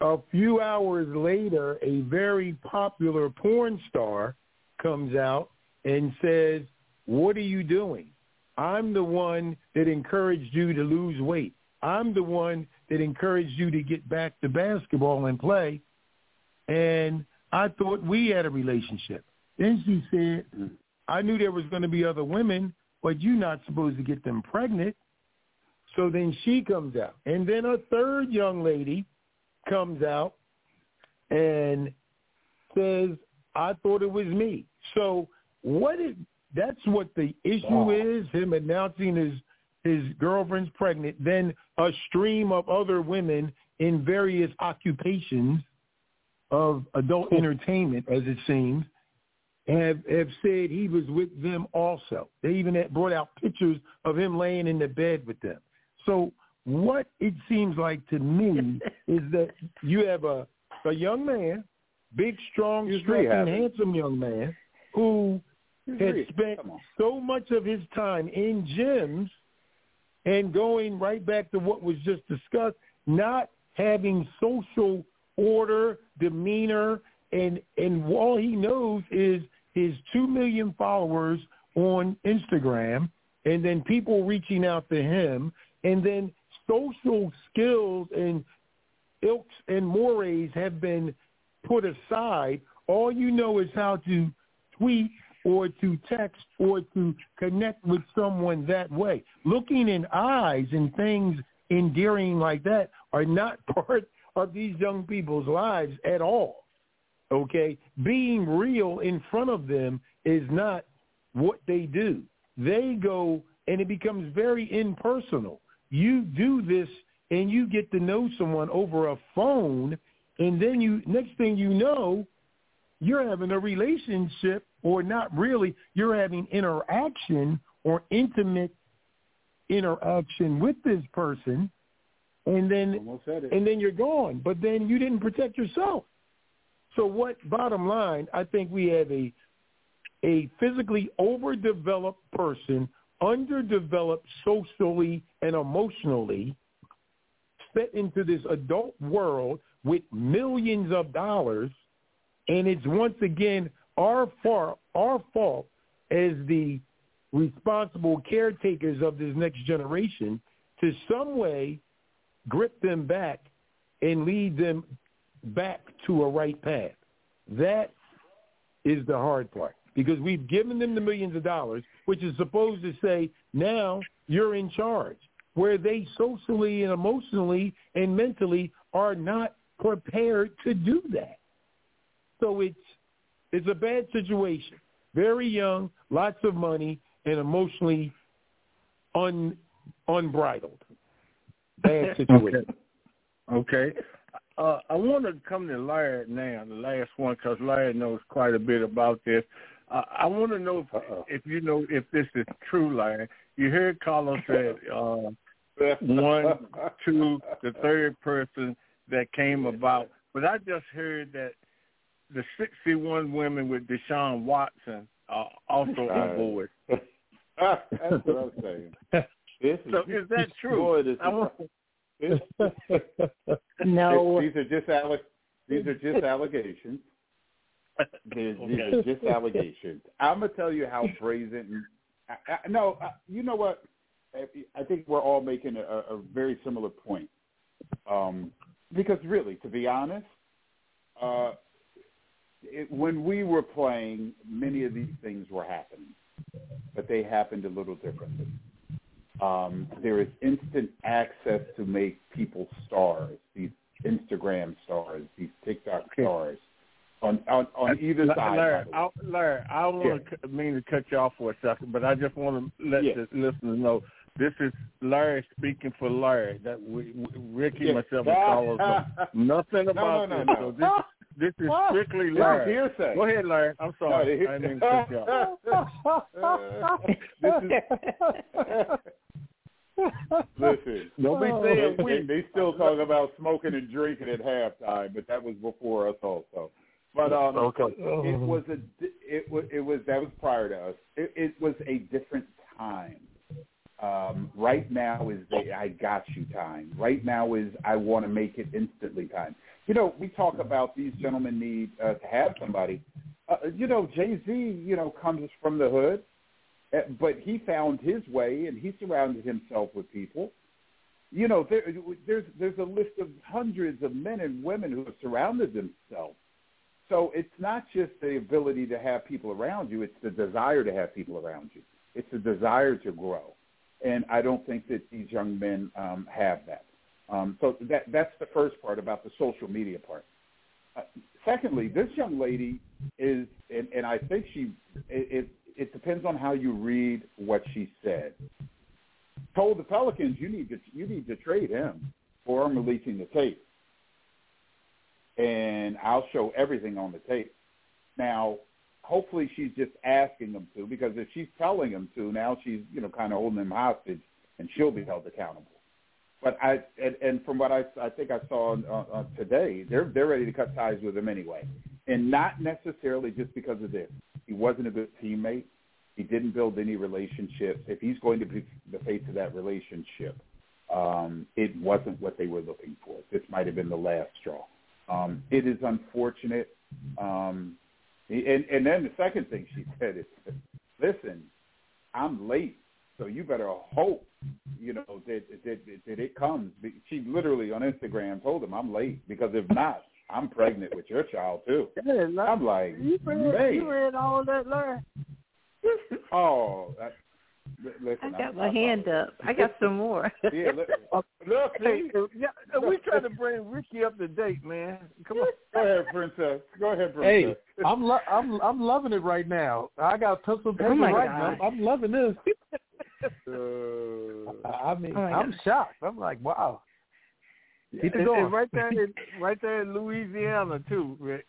a few hours later, a very popular porn star comes out and says, what are you doing? I'm the one that encouraged you to lose weight. I'm the one that encouraged you to get back to basketball and play. And I thought we had a relationship. Then she said. I knew there was going to be other women, but you're not supposed to get them pregnant. So then she comes out. And then a third young lady comes out and says, I thought it was me. So what is that's what the issue is, him announcing his his girlfriend's pregnant, then a stream of other women in various occupations of adult entertainment, as it seems, have have said he was with them also. They even brought out pictures of him laying in the bed with them. So what it seems like to me is that you have a a young man, big, strong, striking, handsome young man who had spent so much of his time in gyms and going right back to what was just discussed, not having social order, demeanor, and and all he knows is his two million followers on Instagram, and then people reaching out to him, and then social skills and ilks and mores have been put aside. All you know is how to tweet or to text or to connect with someone that way. Looking in eyes and things endearing like that are not part of these young people's lives at all. Okay? Being real in front of them is not what they do. They go and it becomes very impersonal. You do this and you get to know someone over a phone and then you next thing you know, you're having a relationship or not really, you're having interaction or intimate interaction with this person and then and then you're gone. But then you didn't protect yourself. So what bottom line, I think we have a a physically overdeveloped person, underdeveloped socially and emotionally, set into this adult world with millions of dollars, and it's once again our fault, our fault as the responsible caretakers of this next generation to some way grip them back and lead them back to a right path. That is the hard part because we've given them the millions of dollars, which is supposed to say, now you're in charge, where they socially and emotionally and mentally are not prepared to do that. So it's it's a bad situation. Very young, lots of money, and emotionally un unbridled. Bad situation. okay. okay. Uh, I want to come to Larry now, the last one, because Larry knows quite a bit about this. Uh, I want to know if, if you know if this is true, Larry. You heard Carlos said uh, one, two, the third person that came about, but I just heard that the 61 women with Deshaun Watson are also on board. That's what I'm saying. This so is, is that true? Boy, this is, no. These are just alle- these are just allegations. These, okay. these are just allegations. I'm gonna tell you how brazen. I, I, no, I, you know what? I think we're all making a, a very similar point. Um, because really, to be honest, uh, it, when we were playing, many of these things were happening, but they happened a little differently. Um, there is instant access to make people stars, these Instagram stars, these TikTok stars, on on, on either side. Larry, I, Larry, I don't want to mean to cut you off for a second, but I just want to let yeah. the listeners know this is Larry speaking for Larry. That we, we Ricky, yeah. myself, and Carlos know nothing about no, no, no, this. So this, this is strictly Larry. Hearsay. Go ahead, Larry. I'm sorry. No, I didn't mean to cut you off. Listen, don't be oh. saying they, they still talk about smoking and drinking at halftime, but that was before us also. But um, okay. it was a it was it was that was prior to us. It, it was a different time. Um, right now is the I got you time. Right now is I want to make it instantly time. You know, we talk about these gentlemen need uh, to have somebody. Uh, you know, Jay Z, you know, comes from the hood, uh, but he found his way and he surrounded himself with people. You know, there, there's there's a list of hundreds of men and women who have surrounded themselves. So it's not just the ability to have people around you; it's the desire to have people around you. It's the desire to grow and I don't think that these young men um, have that. Um, so that that's the first part about the social media part. Uh, secondly, this young lady is, and, and I think she, it, it, it depends on how you read what she said. Told the Pelicans, you need to you need to trade him, or I'm releasing the tape, and I'll show everything on the tape. Now, hopefully she's just asking them to because if she's telling him to, now she's you know kind of holding him hostage, and she'll be held accountable. But I and, and from what I I think I saw uh, uh, today, they're they're ready to cut ties with him anyway, and not necessarily just because of this. He wasn't a good teammate. He didn't build any relationships. If he's going to be the face of that relationship, um, it wasn't what they were looking for. This might have been the last straw. Um, it is unfortunate. Um, and, and then the second thing she said is, listen, I'm late, so you better hope, you know, that, that, that it comes. She literally on Instagram told him, I'm late, because if not, I'm pregnant with your child, too. I'm like, you read, man. you read all that, Larry? oh, Listen, I got I'm, my I'm, hand up. I got some more. Yeah, look, look see, yeah, we trying to bring Ricky up to date, man. Come on. Go ahead, princess. Go ahead, princess. Hey, I'm lo- I'm I'm loving it right now. I got pencil and paper Oh right God. now. I'm loving this. Uh, I mean, oh I'm God. shocked. I'm like, wow. Keep it going. and right there, in, right there in Louisiana too, Rick.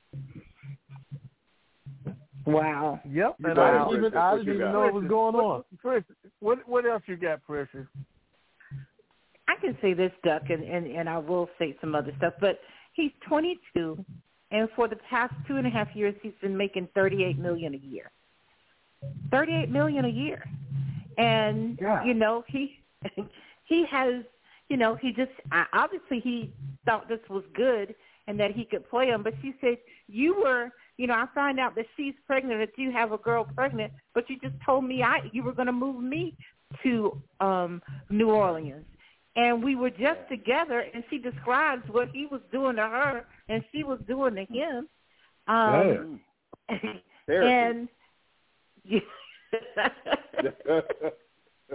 Wow. Yep. You And I didn't even I didn't even know what was going on. Princess, what what else you got, Princess? I can say this, Duck, and, and, and I will say some other stuff, but he's 22, and for the past two and a half years, he's been making 38 million a year. 38 million a year, and Yeah. you know he he has you know he just I- obviously he thought this was good and that he could play him, but she said you were you know I find out that she's pregnant that you have a girl pregnant, but you just told me I you were going to move me to um New Orleans. And we were just together and she describes what he was doing to her and she was doing to him. Um Therapy. and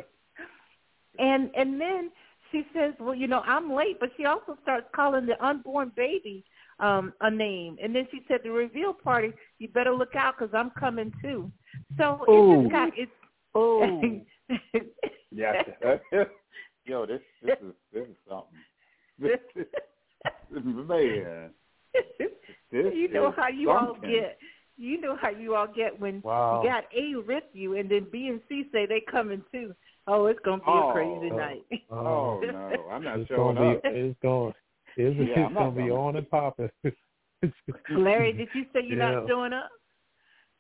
and and then she says well you know i'm late but she also starts calling the unborn baby um a name and then she said the reveal party you better look out because i'm coming too so it just got it's Oh, yeah. Yo, this this is this is something. This is, man. This you know how you all get. You know how you all get when Wow. you got A with you, and then B and C say they coming too. Oh, it's gonna be Oh. a crazy night. Oh no, I'm not it's showing gonna up. be it's going it's, Yeah, I'm it's gonna be on and popping. Larry, did you say you're Yeah. not showing up?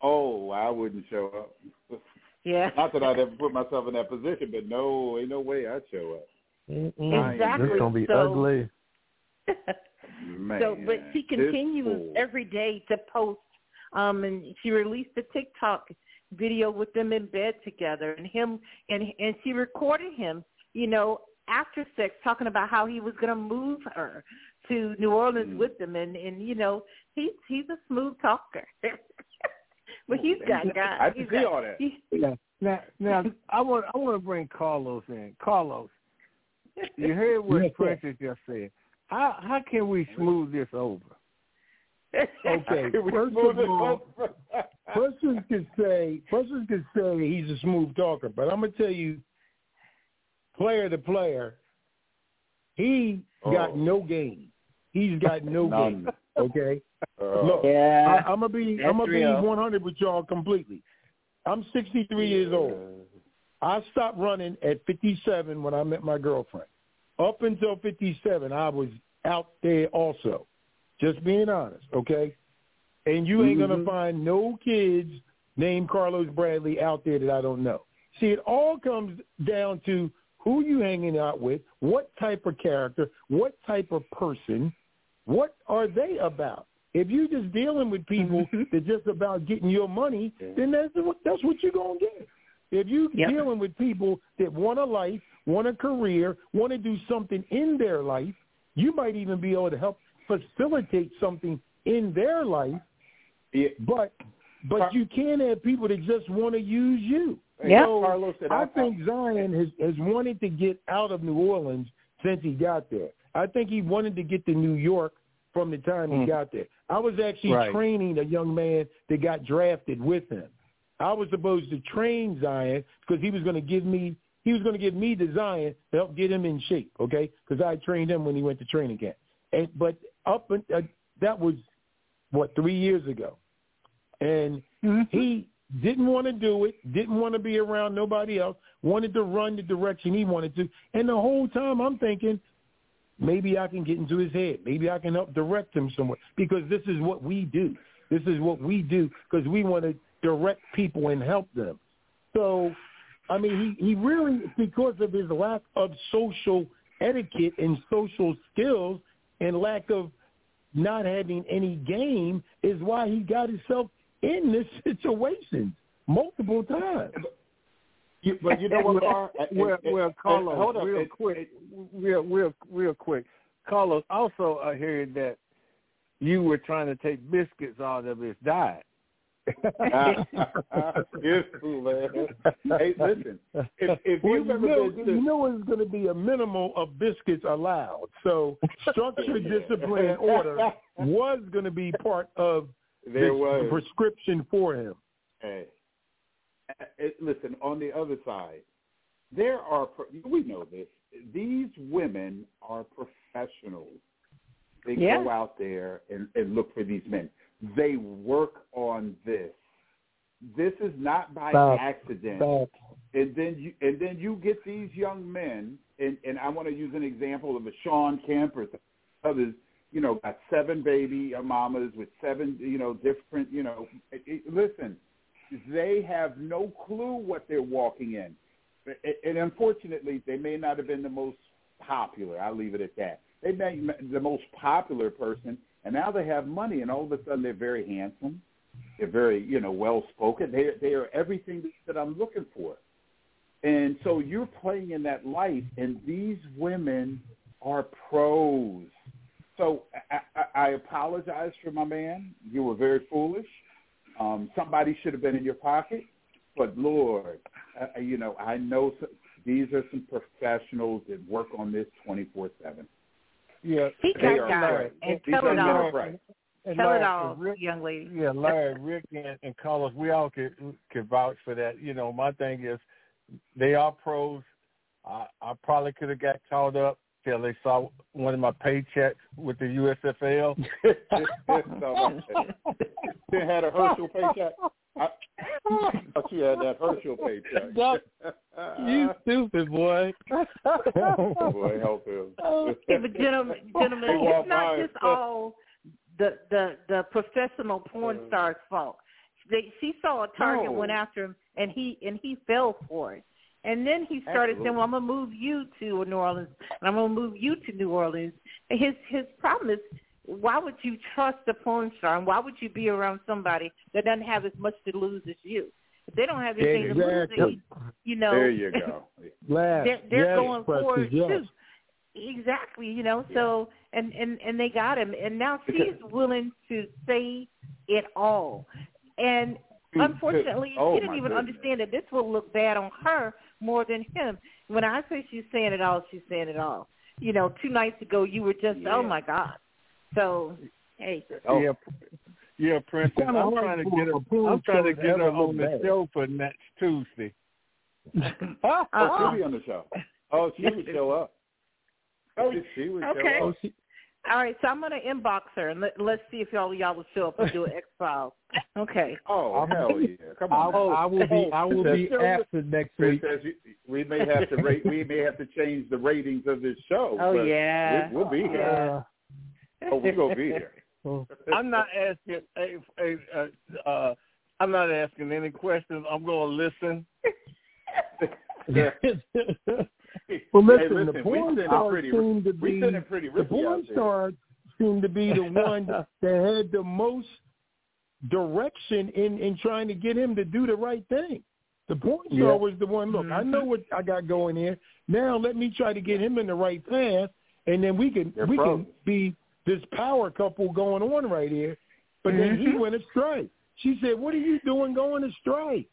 Oh, I wouldn't show up. Yeah. Not that I'd ever put myself in that position, but no, ain't no way I'd show up. Mm-mm. Exactly. It's gonna be So- ugly. Man, so, but she continues every day to post. Um, and she released a TikTok video with them in bed together, and him and and she recorded him, you know, after sex, talking about how he was going to move her to New Orleans mm. with them, and and you know, he's he's a smooth talker. but he's got guys. I can see got, all that. Yeah. Now, now I want I want to bring Carlos in. Carlos, you heard what yes, Princess just said. How how can we smooth this over? Okay, first of all, persons could say persons could say he's a smooth talker, but I'm gonna tell you, player to player, he oh. got no game. He's got no game. Okay, uh, look, yeah, I, am gonna be I'm gonna real. be 100 with y'all completely. I'm 63 years old. I stopped running at 57 when I met my girlfriend. Up until 57, I was out there also. Just being honest, okay? And you ain't mm-hmm. gonna find no kids named Carlos Bradley out there that I don't know. See, it all comes down to who you hanging out with, what type of character, what type of person, what are they about? If you're just dealing with people mm-hmm. just about getting your money, then that's what that's what you're gonna get. If you're yep. dealing with people that want a life, want a career, want to do something in their life, you might even be able to help facilitate something in their life. Yeah. But but you can't have people that just want to use you. Yeah. So Carlos I, I think Zion has has wanted to get out of New Orleans since he got there. I think he wanted to get to New York from the time mm. he got there. I was actually right. training a young man that got drafted with him. I was supposed to train Zion because he was going to give me he was going to give me the Zion to help get him in shape, okay? Because I trained him when he went to training camp. And but up and uh, that was what three years ago, and mm-hmm. he didn't want to do it, didn't want to be around nobody else, wanted to run the direction he wanted to, and the whole time I'm thinking, maybe I can get into his head, maybe I can help direct him somewhere because this is what we do. This is what we do because we want to direct people and help them. So, I mean, he, he really, because of his lack of social etiquette and social skills and lack of not having any game is why he got himself in this situation multiple times. You, but you know what, Carl? Well, well, Carlos, hold on, real it, quick, it, real, real, real quick. Carlos, also uh, I heard that you were trying to take biscuits out of his diet. Beautiful, man. Hey, listen. If, if well, you've you ever know, been to... you know it's going to be a minimal of biscuits allowed. So structure, discipline, and order was going to be part of there this was. prescription for him. Hey, listen. On the other side, there are we know this. These women are professionals. They yeah. go out there and, and look for these men they work on this. This is not by Stop. accident. Stop. And then you and then you get these young men, and and I want to use an example of a Shawn Kemp or others. You know, got seven baby mamas with seven, you know, different, you know. It, it, listen, they have no clue what they're walking in, and unfortunately, they may not have been the most popular. I'll leave it at that. They may the most popular person, and now they have money, and all of a sudden they're very handsome. They're very, you know, well spoken. They they are everything that I'm looking for. And so you're playing in that light, and these women are pros. So I, I, I apologize for my man. You were very foolish. Um, somebody should have been in your pocket. But Lord, uh, you know, I know these are some professionals that work on this 24 seven. Yeah, he got guys and tell it all. Right. And tell Larry, it all, Rick, young lady. Yeah, Larry, Rick, and, and Carlos, we all could could vouch for that. You know, my thing is, they are pros. I, I probably could have got caught up till they saw one of my paychecks with the USFL. they had a Herschel paycheck. I thought you had that Herschel paycheck. you stupid boy. boy, help him. okay, but gentlemen, gentlemen, it's not just all the the the professional porn uh. star's fault. They, she saw a target, no. went after him, and he and he fell for it. And then he started Absolutely. saying, "Well, I'm gonna move you to New Orleans, and I'm gonna move you to New Orleans." His his problem is why would you trust a porn star and why would you be around somebody that doesn't have as much to lose as you? If they don't have anything to lose, Exactly. you know, There you go. They're they're yes, going forward yes. too. Exactly, you know. So and and and they got him, and now she's willing to say it all. And unfortunately, oh, she didn't even goodness. understand that this will look bad on her more than him. When I say she's saying it all, she's saying it all. You know, two nights ago you were just, oh, Yeah. oh my god. So hey, Oh. Yeah, yeah, Princess. kinda I'm trying to get her. I'm trying to get her a little on the bag. show for next Tuesday. Oh, Uh-uh. she'll be on the show. Oh, she would show up. Oh, she, she would okay. show Oh, she, all right. So I'm gonna inbox her and let, let's see if y'all y'all will show up and do an X Files. Okay. Oh, I'll hell be- yeah! Come I, on. I will be. I will be Princess, absent next week. Princess, we may have to rate. We may have to change the ratings of this show. Oh but yeah. we'll, we'll be here. Uh, Oh, we're gonna be here. oh. I'm not asking. Hey, hey, uh, uh, I'm not asking any questions. I'm going to listen. well, listen, hey, the listen, we porn stars seem to be the porn stars seem to be the one that had the most direction in in trying to get him to do the right thing. The porn star Yeah. was the one. Look, I Mm-hmm. know what I got going here. Now let me try to get him in the right path, and then we can They're we pros. can be this power couple going on right here. But then he Mhm. went astray. She said, "What are you doing going astray?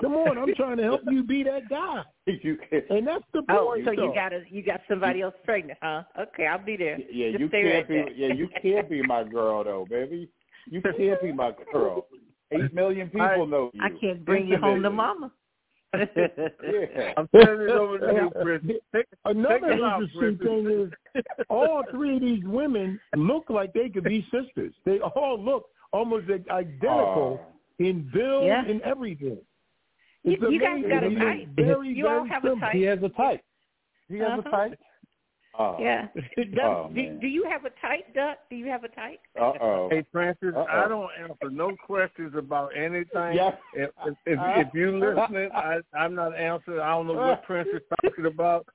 Come on, I'm trying to help you be that guy." you can, And that's the oh, point. Oh, so you got a, you got somebody else pregnant, huh? Okay, I'll be there. yeah, Just you can't right be. there. Yeah, you can't be my girl though, baby. You can't be my girl. Eight million people I- know you. I can't bring you home to mama. Yeah. I'm turning it over to you, Princess. Take, Another take it out, interesting thing is all three of these women look like they could be sisters. They all look almost identical Oh. in build Yeah. and everything. You, It's you guys got a type. Very, You all very have a type. He has a type. He has Uh-huh. a type. Oh. Yeah. Does, Oh, do, do you have a type, Duck? Do you have a type? Uh oh. Hey, Princess, Uh-oh. I don't answer no questions about anything. Yeah. If, if, if, if you listening, I, I'm not answering. I don't know what Princess talking about.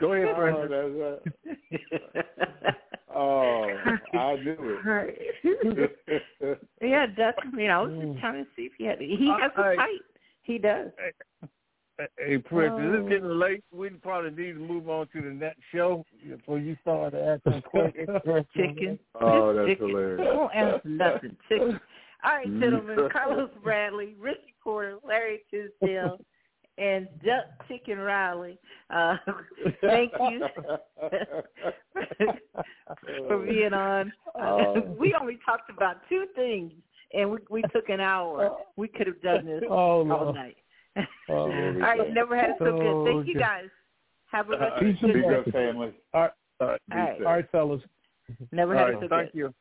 Go ahead, Oh, Princess. that's oh, I knew it. yeah, Duck. You know, I was Mm. just trying to see if he had. He has I- a type. He does. Hey, hey Princess, Oh. it's getting late. We probably need to move on to the next show before you start asking questions. Chicken. oh, that's Chicken. hilarious. Don't answer nothing. Chicken. All right, Mm. gentlemen. Carlos Bradley, Ricky Porter, Larry Tisdale, and Duck Chicken Riley. Uh, thank you for being on. Oh. we only talked about two things, and we, we took an hour. Oh. We could have done this Oh, all no. night. Oh, all right, never had it so good. Thank oh, you guys. Have a rest Peace of be the and day. good, family. All right. Be All right. safe. All right, fellas. Never All had right. it so Thank good. you.